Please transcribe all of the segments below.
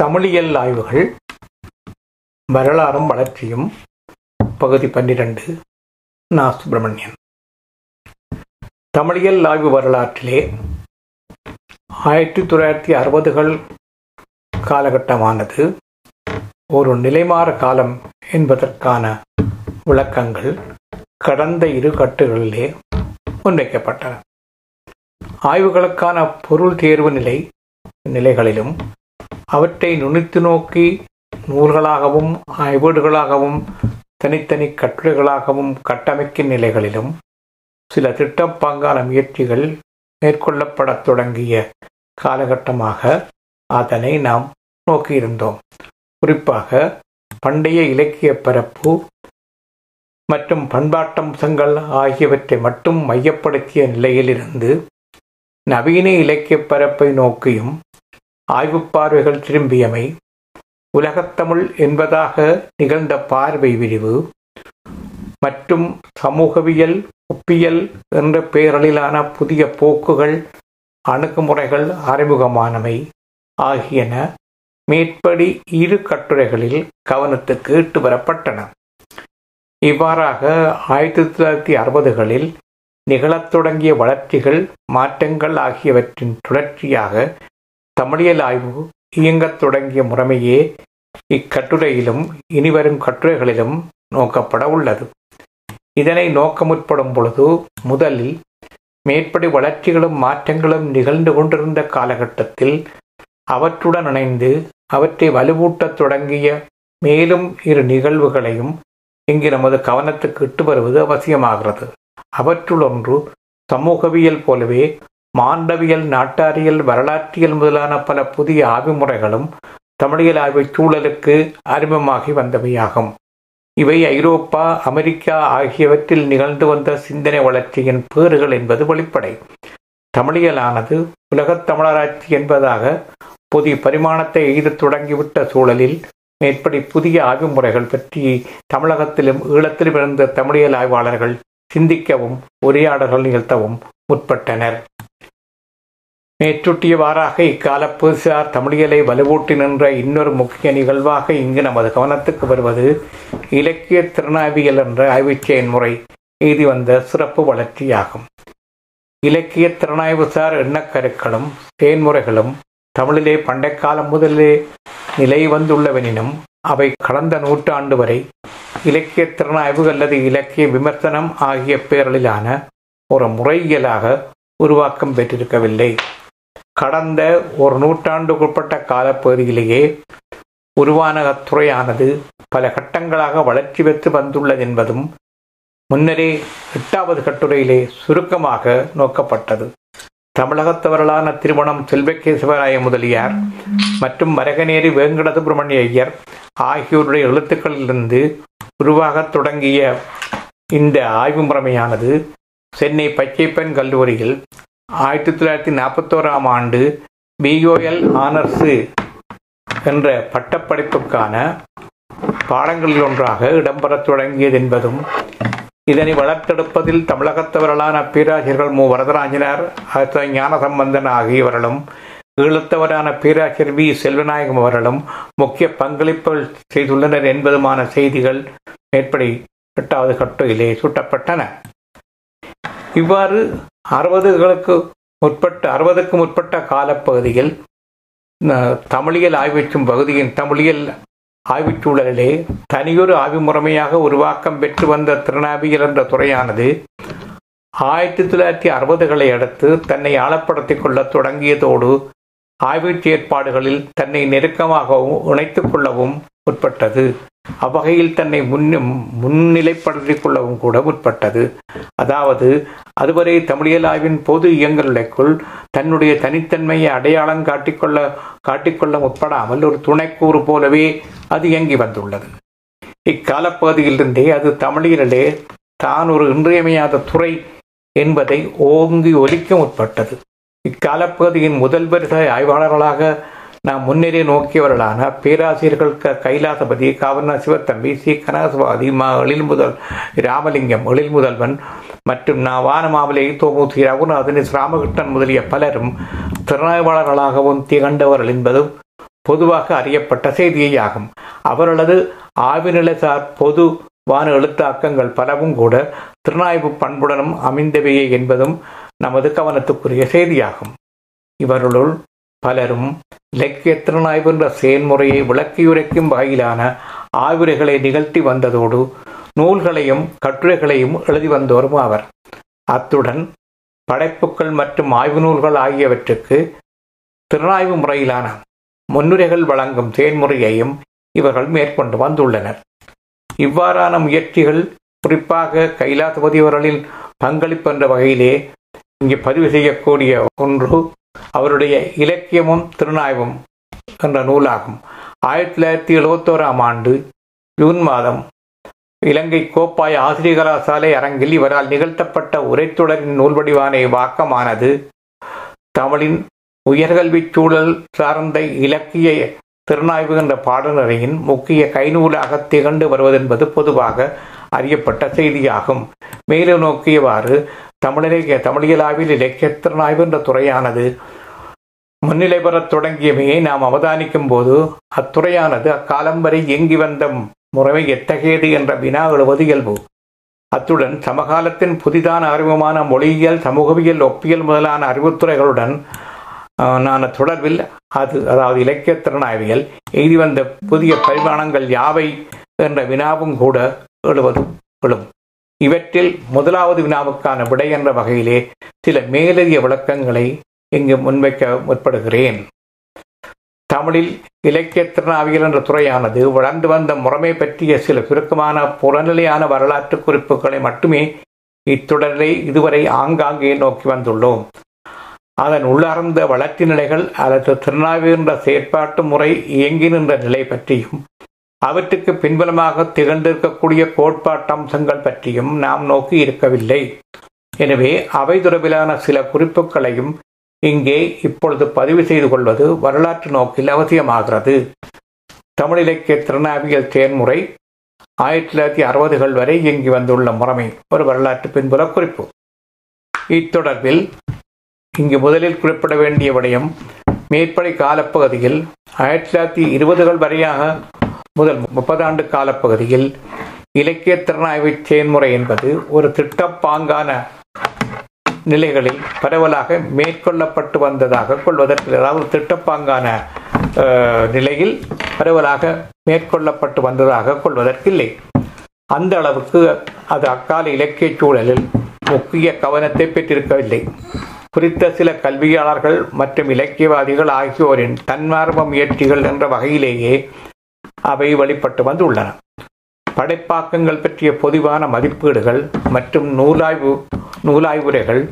தமிழியல் ஆய்வுகள் வரலாறும் வளர்ச்சியும் பகுதி பன்னிரண்டு நா. சுப்பிரமணியன். தமிழியல் ஆய்வு வரலாற்றிலே ஆயிரத்தி தொள்ளாயிரத்தி அறுபதுகள் காலகட்டமானது ஒரு நிலைமாற காலம் என்பதற்கான விளக்கங்கள் கடந்த இரு கட்டுகளிலே முன்வைக்கப்பட்டன. ஆய்வுகளுக்கான பொருள் தேர்வு நிலை நிலைகளிலும் அவற்றை நுனித்து நோக்கி நூல்களாகவும் ஆய்வீடுகளாகவும் தனித்தனி கட்டுரைகளாகவும் கட்டமைக்கும் நிலைகளிலும் சில திட்டப்பாங்கான முயற்சிகள் மேற்கொள்ளப்படத் தொடங்கிய காலகட்டமாக அதனை நாம் நோக்கியிருந்தோம். குறிப்பாக பண்டைய இலக்கிய பரப்பு மற்றும் பண்பாட்டம்சங்கள் ஆகியவற்றை மட்டும் மையப்படுத்திய நிலையிலிருந்து நவீன இலக்கிய பரப்பை நோக்கியும் ஆய்வுப் பார்வைகள் திரும்பியமை உலகத்தமிழ் என்பதாக நிகழ்ந்த பார்வை விரிவு மற்றும் சமூகவியல் ஒப்பியல் என்ற பெயர்களிலான புதிய போக்குகள் அணுகுமுறைகள் அறிமுகமானவை ஆகியன மேற்படி இரு கட்டுரைகளில் கவனத்துக்கு இட்டு வரப்பட்டன. இவ்வாறாக ஆயிரத்தி தொள்ளாயிரத்தி அறுபதுகளில் நிகழத் தொடங்கிய வளர்ச்சிகள் மாற்றங்கள் ஆகியவற்றின் தொடர்ச்சியாக தமிழியல் ஆய்வு இயங்கத் தொடங்கிய முறைமையே இக்கட்டுரையிலும் இனிவரும் கட்டுரைகளிலும் நோக்கப்பட உள்ளது. இதனை நோக்கமுற்படும் பொழுது முதலில் மேற்படி வளர்ச்சிகளும் மாற்றங்களும் நிகழ்ந்து கொண்டிருந்த காலகட்டத்தில் அவற்றுடன் இணைந்து அவற்றை வலுவூட்டத் தொடங்கிய மேலும் இரு நிகழ்வுகளையும் இங்கு நமது கவனத்துக்கு இட்டு வருவது அவசியமாகிறது. அவற்றுள் ஒன்று சமூகவியல் போலவே மாண்டவியல் நாட்டாரியல் வரலாற்றியல் முதலான பல புதிய ஆய்வுமுறைகளும் தமிழியல் ஆய்வுச் சூழலுக்கு அறிமுகமாகி வந்தவையாகும். இவை ஐரோப்பா அமெரிக்கா ஆகியவற்றில் நிகழ்ந்து வந்த சிந்தனை வளர்ச்சியின் பேறுகள் என்பது வெளிப்படை. தமிழியலானது உலகத் தமிழராட்சி என்பதாக புதிய பரிமாணத்தை எய்தத் தொடங்கிவிட்ட சூழலில் மேற்படி புதிய ஆய்வு முறைகள் பற்றி தமிழகத்திலும் ஈழத்திலும் இருந்த தமிழியல் ஆய்வாளர்கள் சிந்திக்கவும் உரையாடல்கள் நிகழ்த்தவும் முற்பட்டனர். நேற்றுட்டியவாறாக இக்கால புதுசார் தமிழியலை வலுவூட்டி நின்ற இன்னொரு முக்கிய நிகழ்வாக இங்கு நமது கவனத்துக்கு வருவது இலக்கிய திறனாய்வியல் என்ற ஆய்வுச் செயல்முறை. எய்தி வந்த சிறப்பு வளர்ச்சியாகும். இலக்கிய திறனாய்வுசார் எண்ணக்கருக்களும் செயல்முறைகளும் தமிழிலே பண்டை காலம் முதலே நிலை வந்துள்ளவெனினும் அவை கடந்த நூற்றாண்டு வரை இலக்கிய திறனாய்வு அல்லது இலக்கிய விமர்சனம் ஆகிய பெயர்களிலான ஒரு முறையியலாக உருவாக்கம் பெற்றிருக்கவில்லை. கடந்த ஒரு நூற்றாண்டுக்குட்பட்ட காலப்பகுதியிலேயே உருவான அத்துறையானது பல கட்டங்களாக வளர்ச்சி பெற்று வந்துள்ளது என்பதும் முன்னரே எட்டாவது கட்டுரையிலே சுருக்கமாக நோக்கப்பட்டது. தமிழகத்தவர்களான திருமணம் செல்வகேசவராய முதலியார் மற்றும் மரகநேரி வேங்கட சுப்பிரமணிய ஐயர் ஆகியோருடைய எழுத்துக்களிலிருந்து உருவாகத் தொடங்கிய இந்த ஆய்வு முறைமையானது சென்னை பச்சைப்பெண் கல்லூரியில் ஆயிரத்தி தொள்ளாயிரத்தி நாற்பத்தோராம் ஆண்டு பிஓஎல் ஆனர்ஸு என்ற பட்டப்படிப்புக்கான பாடங்களில் ஒன்றாக இடம்பெறத் தொடங்கியது என்பதும் இதனை வளர்த்தெடுப்பதில் தமிழகத்தவர்களான பேராசிரியர்கள் மு. வரதராஜனார் ஞானசம்பந்தன் ஆகியவர்களும் ஈழத்தவரான பேராசிரியர் வி. செல்வநாயகம் அவர்களும் முக்கிய பங்களிப்புகள் செய்துள்ளனர் என்பதுமான செய்திகள் மேற்படி எட்டாவது கட்டுரையிலே சுட்டப்பட்டன. இவ்வாறு அறுபதுகளுக்கு முற்பட்ட அறுபதுக்கு முற்பட்ட காலப்பகுதியில் தமிழியல் ஆய்வுச்சும் பகுதியின் தமிழியல் ஆய்வுச்சூழலிலே தனியொரு ஆய்வு முறைமையாக உருவாக்கம் பெற்று வந்த திருநாவியல் என்ற துறையானது ஆயிரத்தி தொள்ளாயிரத்தி அறுபதுகளை அடுத்து தன்னை ஆழப்படுத்திக் கொள்ள தொடங்கியதோடு ஆய்வுச் செயற்பாடுகளில் தன்னை நெருக்கமாகவும் இணைத்துக் கொள்ளவும் முற்பட்டது. அவ்வகையில் தன்னை முன் முன்னிலைப்படுத்திக் கொள்ளவும் கூட முற்பட்டது. அதாவது அதுவரை தமிழியல் பொது இயங்கலுக்குள் தன்னுடைய தனித்தன்மையை அடையாளம் காட்டிக்கொள்ள காட்டிக்கொள்ள முற்படாமல் ஒரு துணைக்கூறு போலவே அது இயங்கி வந்துள்ளது. இக்காலப்பகுதியிலிருந்தே அது தமிழியலே தான் ஒரு இன்றியமையாத துறை என்பதை ஓங்கி ஒலிக்க முற்பட்டது. இக்காலப்பகுதியின் முதல் வரிசை ஆய்வாளர்களாக நாம் முன்னேறி நோக்கியவர்களான பேராசிரியர்கள் கைலாசபதி காவர்ண சிவத்தம்பி சி. கனகசுவாதி மா. எழில் முதல் ராமலிங்கம் எழில் முதல்வன் மற்றும் நா. தோமு தோமூசி ரகுநாதன் ராமகிருஷ்ணன் முதலிய பலரும் திறனாய்வாளர்களாகவும் திகண்டவர்கள் என்பதும் பொதுவாக அறியப்பட்ட செய்தியாகும் அவர்களது ஆய்வுநிலைசார் பொதுவான எழுத்தாக்கங்கள் பலவும் கூட திறனாய்வு பண்புடனும் அமைந்தவையே என்பதும் நமது கவனத்துக்குரிய செய்தியாகும். இவர்களுள் பலரும் இலக்கிய திறனாய்வு என்ற செயல்முறையை விளக்கியுரைக்கும் வகையிலான ஆய்வுரைகளை நிகழ்த்தி வந்ததோடு நூல்களையும் கட்டுரைகளையும் எழுதி வந்தோரும் அவர். அத்துடன் படைப்புகள் மற்றும் ஆய்வு நூல்கள் ஆகியவற்றுக்கு திறனாய்வு முறையிலான முன்னுரைகள் வழங்கும் செயல்முறையையும் இவர்கள் மேற்கொண்டு வந்துள்ளனர். இவ்வாறான முயற்சிகள் குறிப்பாக கைலாசபதி அவர்களின் பங்களிப்பு என்ற வகையிலே இங்கே பதிவு செய்யக்கூடிய ஒன்று அவருடைய இலக்கியமும் திருநாய்வும் என்ற நூலாகும். ஆயிரத்தி தொள்ளாயிரத்தி எழுபத்தோராம் ஆண்டு ஜூன் மாதம் இலங்கை கோப்பாய் ஆசிரிய கலாசாலை அரங்கில் இவரால் நிகழ்த்தப்பட்ட உரைத்தொடரின் நூல் வடிவான வாக்கமானது தமிழின் உயர்கல்விச் சூழல் சார்ந்த இலக்கிய திறனாய்வு என்ற பாடநெறியின் முக்கிய கைநூலாக திகழ்ந்து வருவதென்பது பொதுவாக அறியப்பட்ட செய்தியாகும். மேலும் நோக்கியவாறு தமிழிலே தமிழியலாவில் இலக்கியத்திறனாய்வு என்ற துறையானது முன்னிலை பெறத் தொடங்கியமையை நாம் அவதானிக்கும் போது அத்துறையானது அக்காலம் வரை இயங்கி வந்த முறைமை எத்தகையது என்ற வினா எழுவது இயல்பு. அத்துடன் சமகாலத்தின் புதிதான அறிமுகமான மொழியியல் சமூகவியல் ஒப்பியல் முதலான அறிவுத்துறைகளுடன் நான் தொடர்பில் அது அதாவது இலக்கிய திறனாய்வியல் எய்தி வந்த புதிய பரிமாணங்கள் யாவை என்ற வினாவும் கூட எழுவதும் எழும். இவற்றில் முதலாவது வினாவுக்கான விடை என்ற வகையிலே சில மேலதிக விளக்கங்களை இங்கு முன்வைக்க முற்படுகிறேன். தமிழில் இலக்கிய திறனாவியல் என்ற துறையானது வளர்ந்து வந்த முறைமை பற்றிய சில சுருக்கமான புறநிலையான வரலாற்று குறிப்புகளை மட்டுமே இத்தொடரை இதுவரை ஆங்காங்கே நோக்கி வந்துள்ளோம். அதன் உள்ளார்ந்த வளர்ச்சி நிலைகள் அல்லது திறனாய்வு என்ற செயற்பாட்டு முறை இயங்கி நின்ற நிலை பற்றியும் அவற்றுக்கு பின்பலமாக திகழ்ந்திருக்கக்கூடிய கோட்பாட்டு அம்சங்கள் பற்றியும் நாம் நோக்கி இருக்கவில்லை. எனவே அவை தொடர்பிலான சில குறிப்புகளையும் இங்கே இப்பொழுது பதிவு செய்து கொள்வது வரலாற்று நோக்கில் அவசியமாகிறது. தமிழ் இலக்கிய திறனாவியல் செயல்முறை ஆயிரத்தி தொள்ளாயிரத்தி அறுபதுகள் வரை இயங்கி வந்துள்ள முறைமை ஒரு வரலாற்று பின்புல குறிப்பு. இத்தொடர்பில் இங்கு முதலில் குறிப்பிட வேண்டிய விடயம் மேற்படை காலப்பகுதியில் ஆயிரத்தி தொள்ளாயிரத்தி இருபதுகள் வரையாக முதல் முப்பது ஆண்டு காலப்பகுதியில் இலக்கிய திறனாய்வு செயல்முறை என்பது ஒரு திட்டப்பாங்கான நிலைகளில் பரவலாக மேற்கொள்ளப்பட்டு வந்ததாக கொள்வதற்கு அதாவது திட்டப்பாங்கான நிலையில் பரவலாக மேற்கொள்ளப்பட்டு வந்ததாக கொள்வதற்கில்லை. அந்த அளவுக்கு அது அக்கால இலக்கிய சூழலில் முக்கிய கவனத்தை பெற்றிருக்கவில்லை. குறித்த சில கல்வியாளர்கள் மற்றும் இலக்கியவாதிகள் ஆகியோரின் தன்மார்ப முயற்சிகள் என்ற வகையிலேயே அவை வெளிப்பட்டு வந்துள்ளன. படைப்பாக்கங்கள் பற்றிய பொதுவான மதிப்பீடுகள் மற்றும் நூலாய்வு நூலாய்வுரைகள்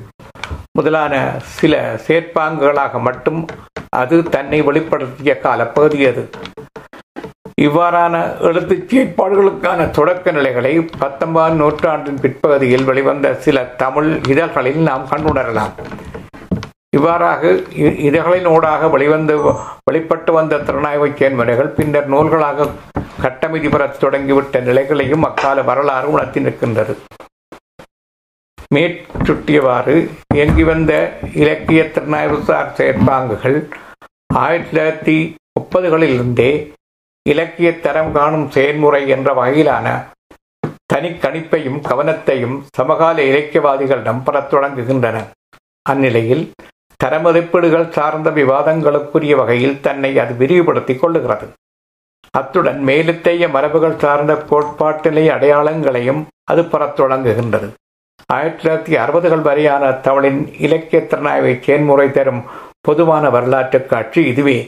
முதலான சில செயற்பாங்குகளாக மட்டும் அது தன்னை வெளிப்படுத்திய காலப்பகுதி அது இவ்வாறான எழுத்துச் செயற்பாடுகளுக்கான தொடக்க நிலைகளை பத்தொன்பதாம் நூற்றாண்டின் பிற்பகுதியில் வெளிவந்த சில தமிழ் இதழ்களில் நாம் கண்டுணரலாம். இவ்வாறாக இதழ்களின் ஊடாக வெளிவந்து வெளிப்பட்டு வந்த திறனாய்வு செயன்முறைகள் பின்னர் நூல்களாக கட்டமிதி பெறத் தொடங்கிவிட்ட நிலைகளையும் அக்கால வரலாறு உணர்த்தி நிற்கின்றது. மேற்சுட்டியவாறு இயங்கி வந்த இலக்கிய திறனாய்வுசார் செயற்பாங்குகள் ஆயிரத்தி தொள்ளாயிரத்தி முப்பதுகளிலிருந்தே இலக்கிய தரம் காணும் செயல்முறை என்ற வகையிலான தனி கணிப்பையும் கவனத்தையும் சமகால இலக்கியவாதிகள் பெறத் தொடங்குகின்றன. அந்நிலையில் தரமதிப்பீடுகள் சார்ந்த விவாதங்களுக்குரிய வகையில் தன்னை அது விரிவுபடுத்திக் கொள்ளுகிறது. அத்துடன் மேலத்தைய மரபுகள் சார்ந்த கோட்பாட்டிலே அடையாளங்களையும் அது பெறத் தொடங்குகின்றது. ஆயிரத்தி தொள்ளாயிரத்தி அறுபதுகள் வரையான தமிழின் இலக்கிய திறனாய்வை செயன்முறை தரும் பொதுவான வரலாற்று காட்சி இதுவே.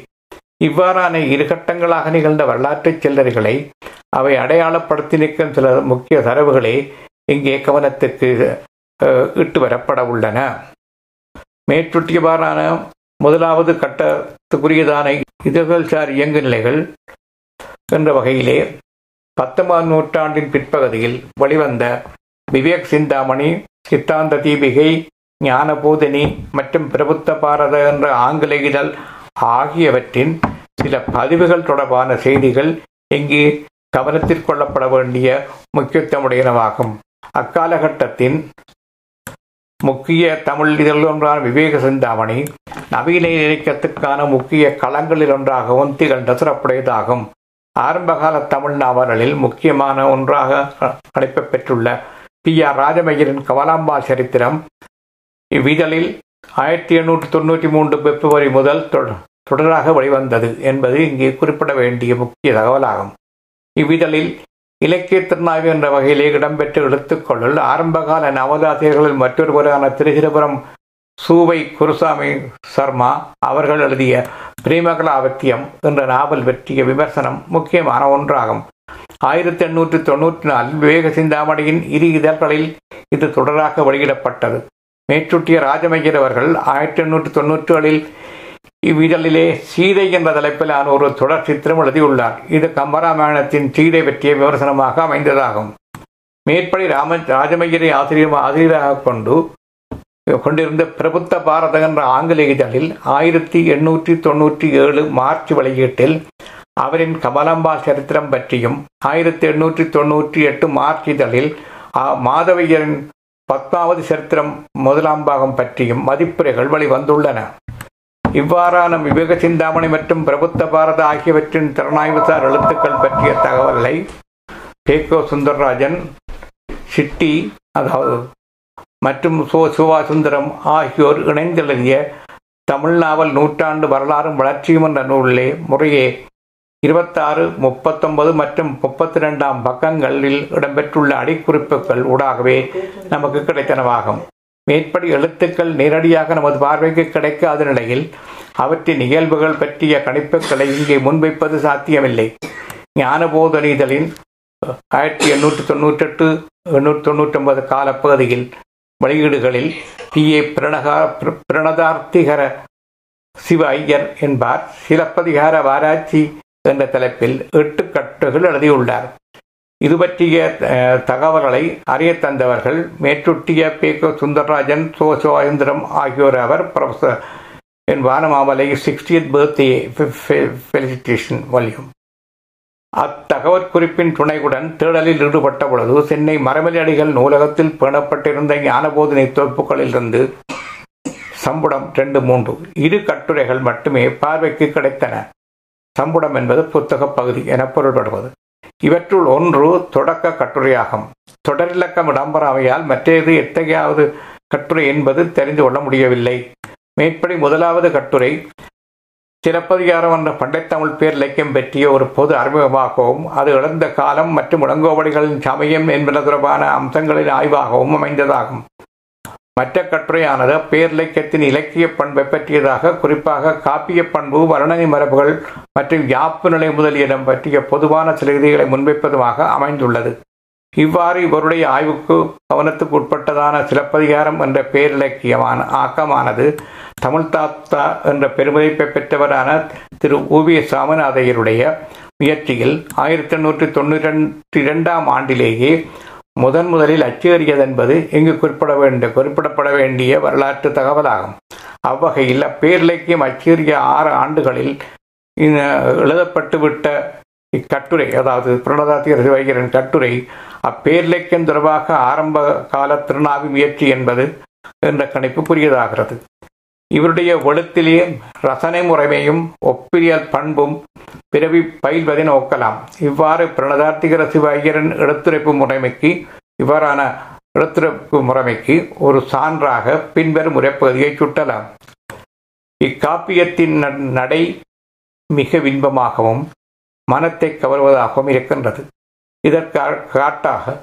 இவ்வாறான இரு கட்டங்களாக நிகழ்ந்த வரலாற்று சில்லறைகளை அவை அடையாளப்படுத்தி நிற்கும் சில முக்கிய தரவுகளே இங்கே கவனத்துக்கு இட்டு வரப்பட உள்ளன. மேற்சுட்டியவாறான முதலாவது கட்டத்துக்குரியதான இதழ்கள்சார் இயங்கு நிலைகள் என்ற வகையிலே பத்தொன்பதாம் நூற்றாண்டின் பிற்பகுதியில் வெளிவந்த விவேக் சிந்தாமணி சித்தாந்த தீபிகை ஞானபூதனி மற்றும் பிரபுத்த பாரத என்ற ஆங்கில இதழ் ஆகியவற்றின் சில பதிவுகள் தொடர்பான செய்திகள் இங்கு கவனத்தில் கொள்ளப்பட வேண்டிய முக்கியத்துவமுடையனவாகும். அக்காலகட்டத்தின் முக்கிய தமிழ் இதழ் ஒன்றான விவேக சிந்தாமணி நவீன இலக்கியத்துக்கான முக்கிய களங்களில் ஒன்றாகவும் திகழ்ந்த சிறப்புடையதாகும். ஆரம்பகால தமிழ் நாவல்களில் முக்கியமான ஒன்றாக அழைப்பு பெற்றுள்ள பி. ஆர். ராஜமையரின் கவலாம்பா சரித்திரம் இவ்விதழில் ஆயிரத்தி எண்ணூற்றி தொண்ணூற்றி மூன்று பிப்ரவரி முதல் தொடராக வெளிவந்தது என்பது இங்கே குறிப்பிட வேண்டிய முக்கிய தகவலாகும். இவ்விதழில் இலக்கிய திருநாய்வு என்ற வகையிலே இடம்பெற்ற எழுத்துக்களுள் ஆரம்பகால நவதாசிரியர்களில் மற்றொருவரான திருச்சிரபுரம் சூவை குருசாமி சர்மா அவர்கள் எழுதிய பிரேமகலாவத்தியம் என்ற நாவல் பற்றிய விமர்சனம் முக்கியமான ஒன்றாகும். ஆயிரத்தி எண்ணூற்றி தொண்ணூற்றி நாலில் விவேக சிந்தாமணியின் இரு இதழ்களில் இது தொடராக வெளியிடப்பட்டது. மேற்றுட்டிய ராஜமையர் அவர்கள் ஆயிரத்தி எண்ணூற்றி தொன்னூற்றுகளில் இவ்விதழிலே சீதை என்ற தலைப்பிலான ஒரு தொடர் சித்திரம் எழுதியுள்ளார். இது கம்பராமாயணத்தின் சீதை பற்றிய விமர்சனமாக அமைந்ததாகும். மேற்படி ராம ராஜமையரை ஆசிரியர் ஆசிரியராக கொண்டு கொண்டிருந்த பிரபுத்த பாரத என்ற ஆங்கில இதழில் ஆயிரத்தி எண்ணூற்றி தொன்னூற்றி ஏழு மார்ச் வெளியீட்டில் அவரின் கமலம்பா சரித்திரம் பற்றியும் ஆயிரத்தி எண்ணூற்றி தொன்னூற்றி எட்டு மார்ச் இதழில் மாதவையரின் பத்மாவது சரித்திரம் முதலாம் பாகம் பற்றியும் மதிப்புரைகள் வெளிவந்துள்ளன. இவ்வாறான விவேக சிந்தாமணி மற்றும் பிரபுத்த பாரத ஆகியவற்றின் திறனாய்வுசார் எழுத்துக்கள் பற்றிய தகவலை கேகோ சுந்தரராஜன் சிட்டி அதாவது மற்றும் சோ சிவா சுந்தரம் ஆகியோர் இணைந்தெழுதிய தமிழ் நாவல் நூற்றாண்டு வரலாறும் வளர்ச்சியும் என்ற நூலிலே முறையே இருபத்தாறு முப்பத்தொன்பது மற்றும் முப்பத்தி ரெண்டாம் பக்கங்களில் இடம்பெற்றுள்ள அடிக்குறிப்புகள் ஊடாகவே நமக்கு கிடைத்தனவாகும். மேற்படி எழுத்துக்கள் நேரடியாக நமது பார்வைக்கு கிடைக்காத நிலையில் அவற்றின் நிகழ்வுகள் பற்றிய கணிப்புகளை இங்கே முன்வைப்பது சாத்தியமில்லை. ஞானபோதனிதழின் ஆயிரத்தி எண்ணூற்றி தொண்ணூற்றெட்டு எண்ணூற்றி தொண்ணூற்றி ஒன்பது காலப்பகுதியில் வெளியீடுகளில் பி. ஏ. பிரணகா பிரணதார்த்திகர சிவ ஐயர் என்பார். சிலப்பதிகார வாராட்சி என்ற தலைப்பில் எட்டு கட்டுகள் எழுதியுள்ளார். இது பற்றிய தகவல்களை அறிய தந்தவர்கள் மேற்றுட்டிய பே. கோ. சுந்தரராஜன் சோ. சோயந்திரம் ஆகியோர் அவர் professor N Vanamamalai sixtieth birthday felicitation வலியும் அத்தகவற் குறிப்பின் துணையுடன் தேடலில் ஈடுபட்ட பொழுது சென்னை மரமலடிகள் நூலகத்தில் பேணப்பட்டிருந்த ஞானபோதனை தொகுப்புகளிலிருந்து சம்புடம் ரெண்டு மூன்று. இரு கட்டுரைகள் மட்டுமே பார்வைக்கு கிடைத்தன. சம்புடம் என்பது புத்தக பகுதி என பொருள்படுவது. இவற்றுள் ஒன்று தொடக்க கட்டுரையாகும். தொடரிலக்கம் இடம்பெறாமையால் மற்றது எத்தகையாவது கட்டுரை என்பது தெரிந்து கொள்ள முடியவில்லை. மேற்படி முதலாவது கட்டுரை சிலப்பதிகாரம் என்ற பண்டைத்தமிழ் பேர் இலக்கியம் பற்றிய ஒரு பொது அறிமுகமாகவும் அது இழந்த காலம் மற்றும் இளங்கோவடிகளின் சமயம் என்பன தொடர்பான அம்சங்களின் ஆய்வாகவும் அமைந்ததாகும். மற்ற கட்டுரையானது பேரிலக்கியத்தின் இலக்கிய பண்பை பற்றியதாக குறிப்பாக காப்பிய பண்பு வர்ணனை மரபுகள் மற்றும் யாப்பு நிலை முதலியிடம் பற்றிய பொதுவான சிலகிதிகளை முன்வைப்பதுமாக அமைந்துள்ளது. இவ்வாறு இவருடைய ஆய்வுக்கு கவனத்துக்கு உட்பட்டதான சிலப்பதிகாரம் என்ற பேரிலக்கியமான ஆக்கமானது தமிழ் தாத்தா என்ற பெருமதிப்பை பெற்றவரான திரு ஓவிய சாமிநாதையருடைய முயற்சியில் ஆயிரத்தி எண்ணூற்றி தொண்ணூற்றி இரண்டாம் ஆண்டிலேயே முதன் முதலில் அச்சேறியது என்பது இங்கு குறிப்பிட வேண்டிய குறிப்பிடப்பட வேண்டிய வரலாற்று தகவலாகும். அவ்வகையில் அப்பேரிலக்கியம் அச்சேறிய ஆறு ஆண்டுகளில் எழுதப்பட்டுவிட்ட இக்கட்டுரை அதாவது பிரணதாத்திய சிவகிரன் கட்டுரை அப்பேரிலக்கியம் தொடர்பாக ஆரம்ப கால திருநாவி முயற்சி என்பது என்ற கணிப்புக்குரியதாகிறது இவருடைய வெளுத்திலே ரசனை முறைமையும் ஒப்பிரியல் பண்பும் பிறவி பயில்வதை நோக்கலாம். இவ்வாறு பிரணதார்த்திகர சிவ ஐயரின் எடுத்துரைப்பு முறைமைக்கு இவ்வாறான எழுத்துரைப்பு முறைமைக்கு ஒரு சான்றாக பின்வரும் உரைப்பகுதியை சுட்டலாம். இக்காப்பியத்தின் நடை மிக வின்பமாகவும் மனத்தை கவர்வதாகவும் இருக்கின்றது. இதற்கு காட்டாக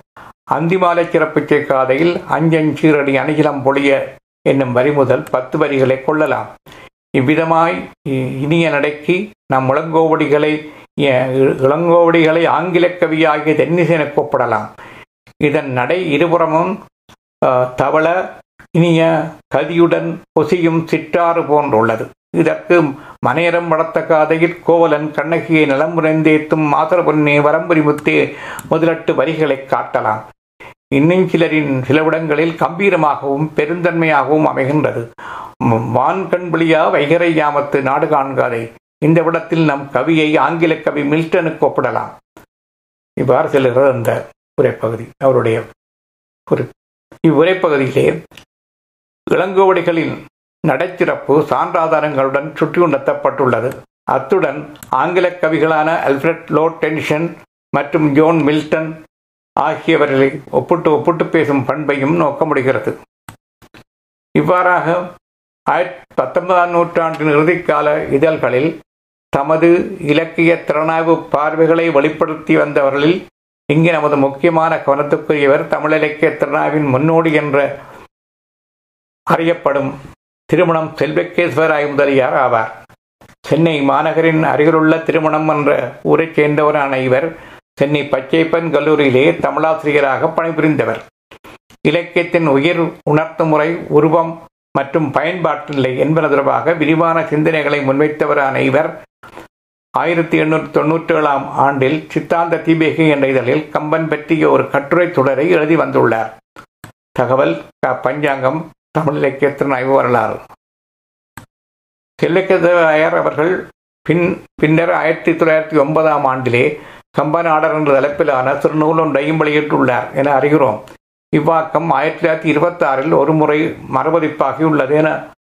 அந்திமாலை சிறப்பிச்சை காதையில் அஞ்சஞ்சீரடி அணிகிலம் பொழிய என்னும் வரி முதல் பத்து வரிகளை கொள்ளலாம். இவ்விதமாய் இனிய நடைக்கு நம் இளங்கோவடிகளை இளங்கோவடிகளை ஆங்கில கவியாகிய தென்னிசைன கூப்பிடலாம். இதன் நடை இருபுறமும் தவள இனிய கதியுடன் பொசியும் சிற்றாறு போன்றுள்ளது. இதற்கு மனையரம் வளர்த்த காதையில் கோவலன் கண்ணகியை நலம் புரிந்தேத்தும் மாதர பொன்னே வரம்புரி முத்தே முதலட்டு வரிகளை காட்டலாம். இன்னும் சிலரின் சிலவிடங்களில் கம்பீரமாகவும் பெருந்தன்மையாகவும் அமைகின்றது. வான்கண் கண்பிளியா வைகரை யாமத்து நாடு காண்காதை. இந்த விடத்தில் நம் கவியை ஆங்கில கவி மில்டனுக்கு ஒப்பிடலாம். இவ்வாறு செல்கிறது அந்த உரைப்பகுதி. அவருடைய குறி இவ்வுரைப்பகுதியிலே இளங்கோவடிகளின் நடைச்சிறப்பு சான்றாதாரங்களுடன் சுற்றியுணர்த்தப்பட்டுள்ளது அத்துடன் ஆங்கில கவிகளான அல்ஃபிரட் லோ டென்ஷன் மற்றும் ஜோன் மில்டன் ஆகியவர்களை ஒப்பிட்டு ஒப்பிட்டு பேசும் பண்பையும் நோக்க முடிகிறது. இவ்வாறாக ஆயிரத்தி பத்தொன்பதாம் நூற்றாண்டின் இறுதிக்கால இதழ்களில் தமது இலக்கிய திறனாய்வு பார்வைகளை வெளிப்படுத்தி வந்தவர்களில் இங்கு நமது முக்கியமான கவனத்துக்குரியவர் தமிழ் இலக்கிய திறனாய்வின் முன்னோடி என்ற அறியப்படும் திருமணம் செல்வக்கேஸ்வராய் முதலியார் ஆவார். சென்னை மாநகரின் அருகிலுள்ள திருமணம் என்ற ஊரைச் சேர்ந்தவரான இவர் சென்னை பச்சைப்பன் கல்லூரியிலே தமிழாசிரியராக பணிபுரிந்தவர். இலக்கியத்தின் உயிர் உணர்த்து முறை உருவம் மற்றும் பயன்பாட்டு நிலை என்பன தொடர்பாக விரிவான சிந்தனைகளை முன்வைத்தவரான இவர் ஆயிரத்தி எண்ணூற்றி தொண்ணூற்றி ஏழாம் ஆண்டில் சித்தாந்த தீபேகி என்ற இதழில் கம்பன் பற்றிய ஒரு கட்டுரை தொடரை எழுதி வந்துள்ளார். தகவல் க பஞ்சாங்கம் தமிழ் இலக்கியத்தின் ஆய்வு வரலாறு. செல்லக்கதையார் அவர்கள் பின் பின்னர் ஆயிரத்தி தொள்ளாயிரத்தி ஒன்பதாம் ஆண்டிலே கம்பநாடர் என்ற தலைப்பிலான சிறுநூல் ஒன்றையும் வெளியிட்டுள்ளார் என அறிகிறோம். இவ்வாக்கம் ஆயிரத்தி தொள்ளாயிரத்தி இருபத்தி ஆறில் ஒரு முறை மறுபதிப்பாகியுள்ளது என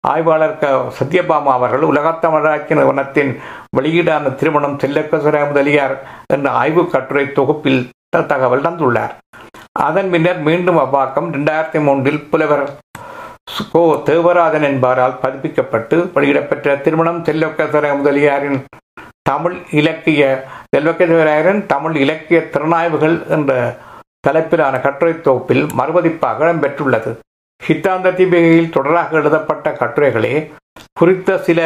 ஆய்வாளர் க. சத்யபாமா அவர்கள் உலகத்தமிழாட்சி நிறுவனத்தின் வெளியீடான திருமணம் செல்லக்கசுரா முதலியார் என்ற ஆய்வு கட்டுரை தொகுப்பில் தகவல் தந்துள்ளார். அதன் பின்னர் மீண்டும் அவ்வாக்கம் இரண்டாயிரத்தி மூன்றில் புலவர் கோ. தேவராஜன் என்பவரால் பதிப்பிக்கப்பட்டு வெளியிடப்பெற்ற திருமணம் செல்லக்கசுரா முதலியாரின் தமிழ் இலக்கிய செல்வக்கசுரையரின் தமிழ் இலக்கிய திறனாய்வுகள் என்ற தலைப்பிலான கட்டுரை தொகுப்பில் மறுபதிப்பாக இடம்பெற்றுள்ளது. சித்தாந்த தீபிகையில் தொடராக எழுதப்பட்ட கட்டுரைகளே குறித்த சில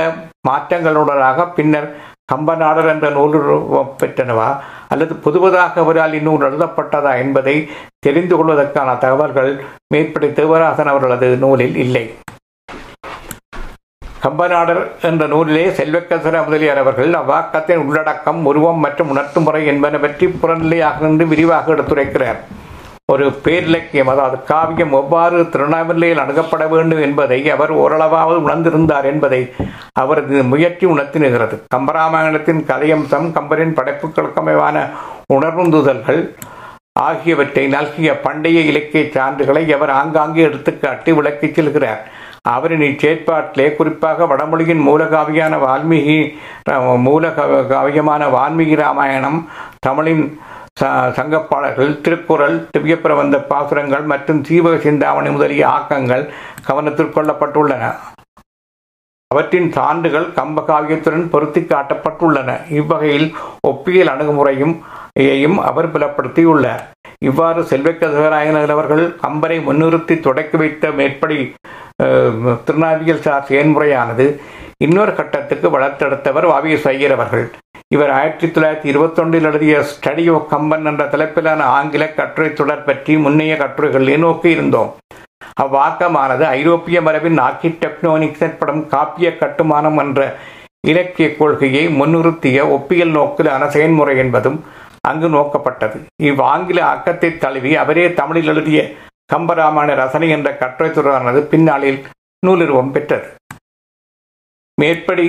மாற்றங்களுடனாக பின்னர் கம்பநாடர் என்ற நூல் பெற்றனவா அல்லது புதுவதாக அவரால் இந்நூல் எழுதப்பட்டதா என்பதை தெரிந்து கொள்வதற்கான தகவல்கள் மேற்படி தேவராசன் அவர்களது நூலில் இல்லை. கம்பநாடர் என்ற நூலிலே செல்வக்கசர முதலியார் அவர்கள் அவ்வாக்கத்தின் உள்ளடக்கம் உருவம் மற்றும் உணர்த்து முறை என்பன பற்றி புறநிலையாக நின்று விரிவாக எடுத்துரைக்கிறார். ஒரு பேரிலக்கியம் அதாவது காவியம் எவ்வாறு திருவண்ணாமலையில் அணுகப்பட வேண்டும் என்பதை அவர் ஓரளவாவது உணர்ந்திருந்தார் என்பதை அவரது முயற்சி உணர்த்தினுகிறது. கம்பராமாயணத்தின் கதையம்சம் கம்பரின் படைப்புகளுக்கமைவான உணர்வுந்துதல்கள் ஆகியவற்றை நல்கிய பண்டைய இலக்கிய சான்றுகளை அவர் ஆங்காங்கே எடுத்துக்காட்டி விளக்கிச் செல்கிறார். அவரின் இச்சேற்பாட்டிலே குறிப்பாக வடமொழியின் மூலகாவியான வால்மீகி மூல காவியமான வால்மீகி ராமாயணம் தமிழின் சங்கப்பாடல்கள் திருக்குறள் திவ்யப்பிரபந்த பாசுரங்கள் மற்றும் சீவக சிந்தாமணி முதலிய ஆக்கங்கள் கவனத்தில் கொள்ளப்பட்டுள்ளன. அவற்றின் சான்றுகள் கம்பகாவியத்துடன் பொருத்தி காட்டப்பட்டுள்ளன. இவ்வகையில் ஒப்பியல் அணுகுமுறையும் அவர் புலப்படுத்தியுள்ளார். இவ்வாறு செல்வக்கதராயனர் அவர்கள் கம்பரை முன்னிறுத்தி தொடக்கி வைத்த மேற்படி திருநாவியல் சார் செயல்முறையானது இன்னொரு கட்டத்துக்கு வளர்த்தெடுத்தவர் வாவிய ஐயர் அவர்கள். இவர் ஆயிரத்தி தொள்ளாயிரத்தி இருபத்தொன்றில் எழுதிய ஸ்டடி ஆஃப் கம்பன் என்ற தலைப்பிலான ஆங்கில கட்டுரை தொடர் பற்றி முன்னைய கட்டுரைகளிலே நோக்கி இருந்தோம். அவ்வாக்கமானது ஐரோப்பிய மரபின் ஆர்கிடெக்டோனிக்ஸ் எனப்படும் காப்பிய கட்டுமானம் என்ற இலக்கிய கொள்கையை முன்னிறுத்திய ஒப்பியல் நோக்கிலான செயல்முறை என்பதும் அங்கு நோக்கப்பட்டது. இவ்வாங்கில ஆக்கத்தை தழுவி அவரே தமிழில் எழுதிய கம்பராமாயண ரசனை என்ற கட்டுரை தொடரானது பின்னாளில் நூலுருவம் பெற்றது. மேற்படி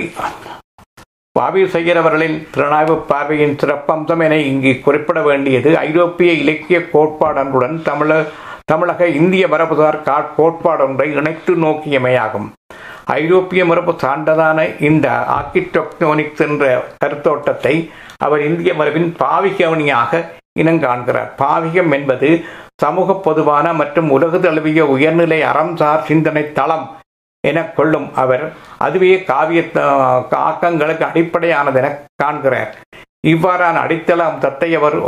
பாபி செய்கிறவர்களின் திறனாய்வு பார்வையின் சிறப்பம்சம் என இங்கு குறிப்பிட வேண்டியது ஐரோப்பிய இலக்கிய கோட்பாடொன்றுடன் தமிழ தமிழக இந்திய மரபுசார் கோட்பாடொன்றை இணைத்து நோக்கியமையாகும். ஐரோப்பிய மரபு சார்ந்ததான இந்த ஆர்கிடெக்டோனிக்ஸ் என்ற கருத்தோட்டத்தை அவர் இந்திய மரபின் பாவிகவனியாக இனங்காண்கிறார். பாவிகம் என்பது சமூக பொதுவான மற்றும் உலகு தழுவிய உயர்நிலை அறம்சார் சிந்தனை தளம் என கொள்ளும் அவர் அதுவே காவிய ஆக்கங்களுக்கு அடிப்படையானதென காண்கிறார். இவ்வாறான அடித்தளம் தத்தையவர் அவர்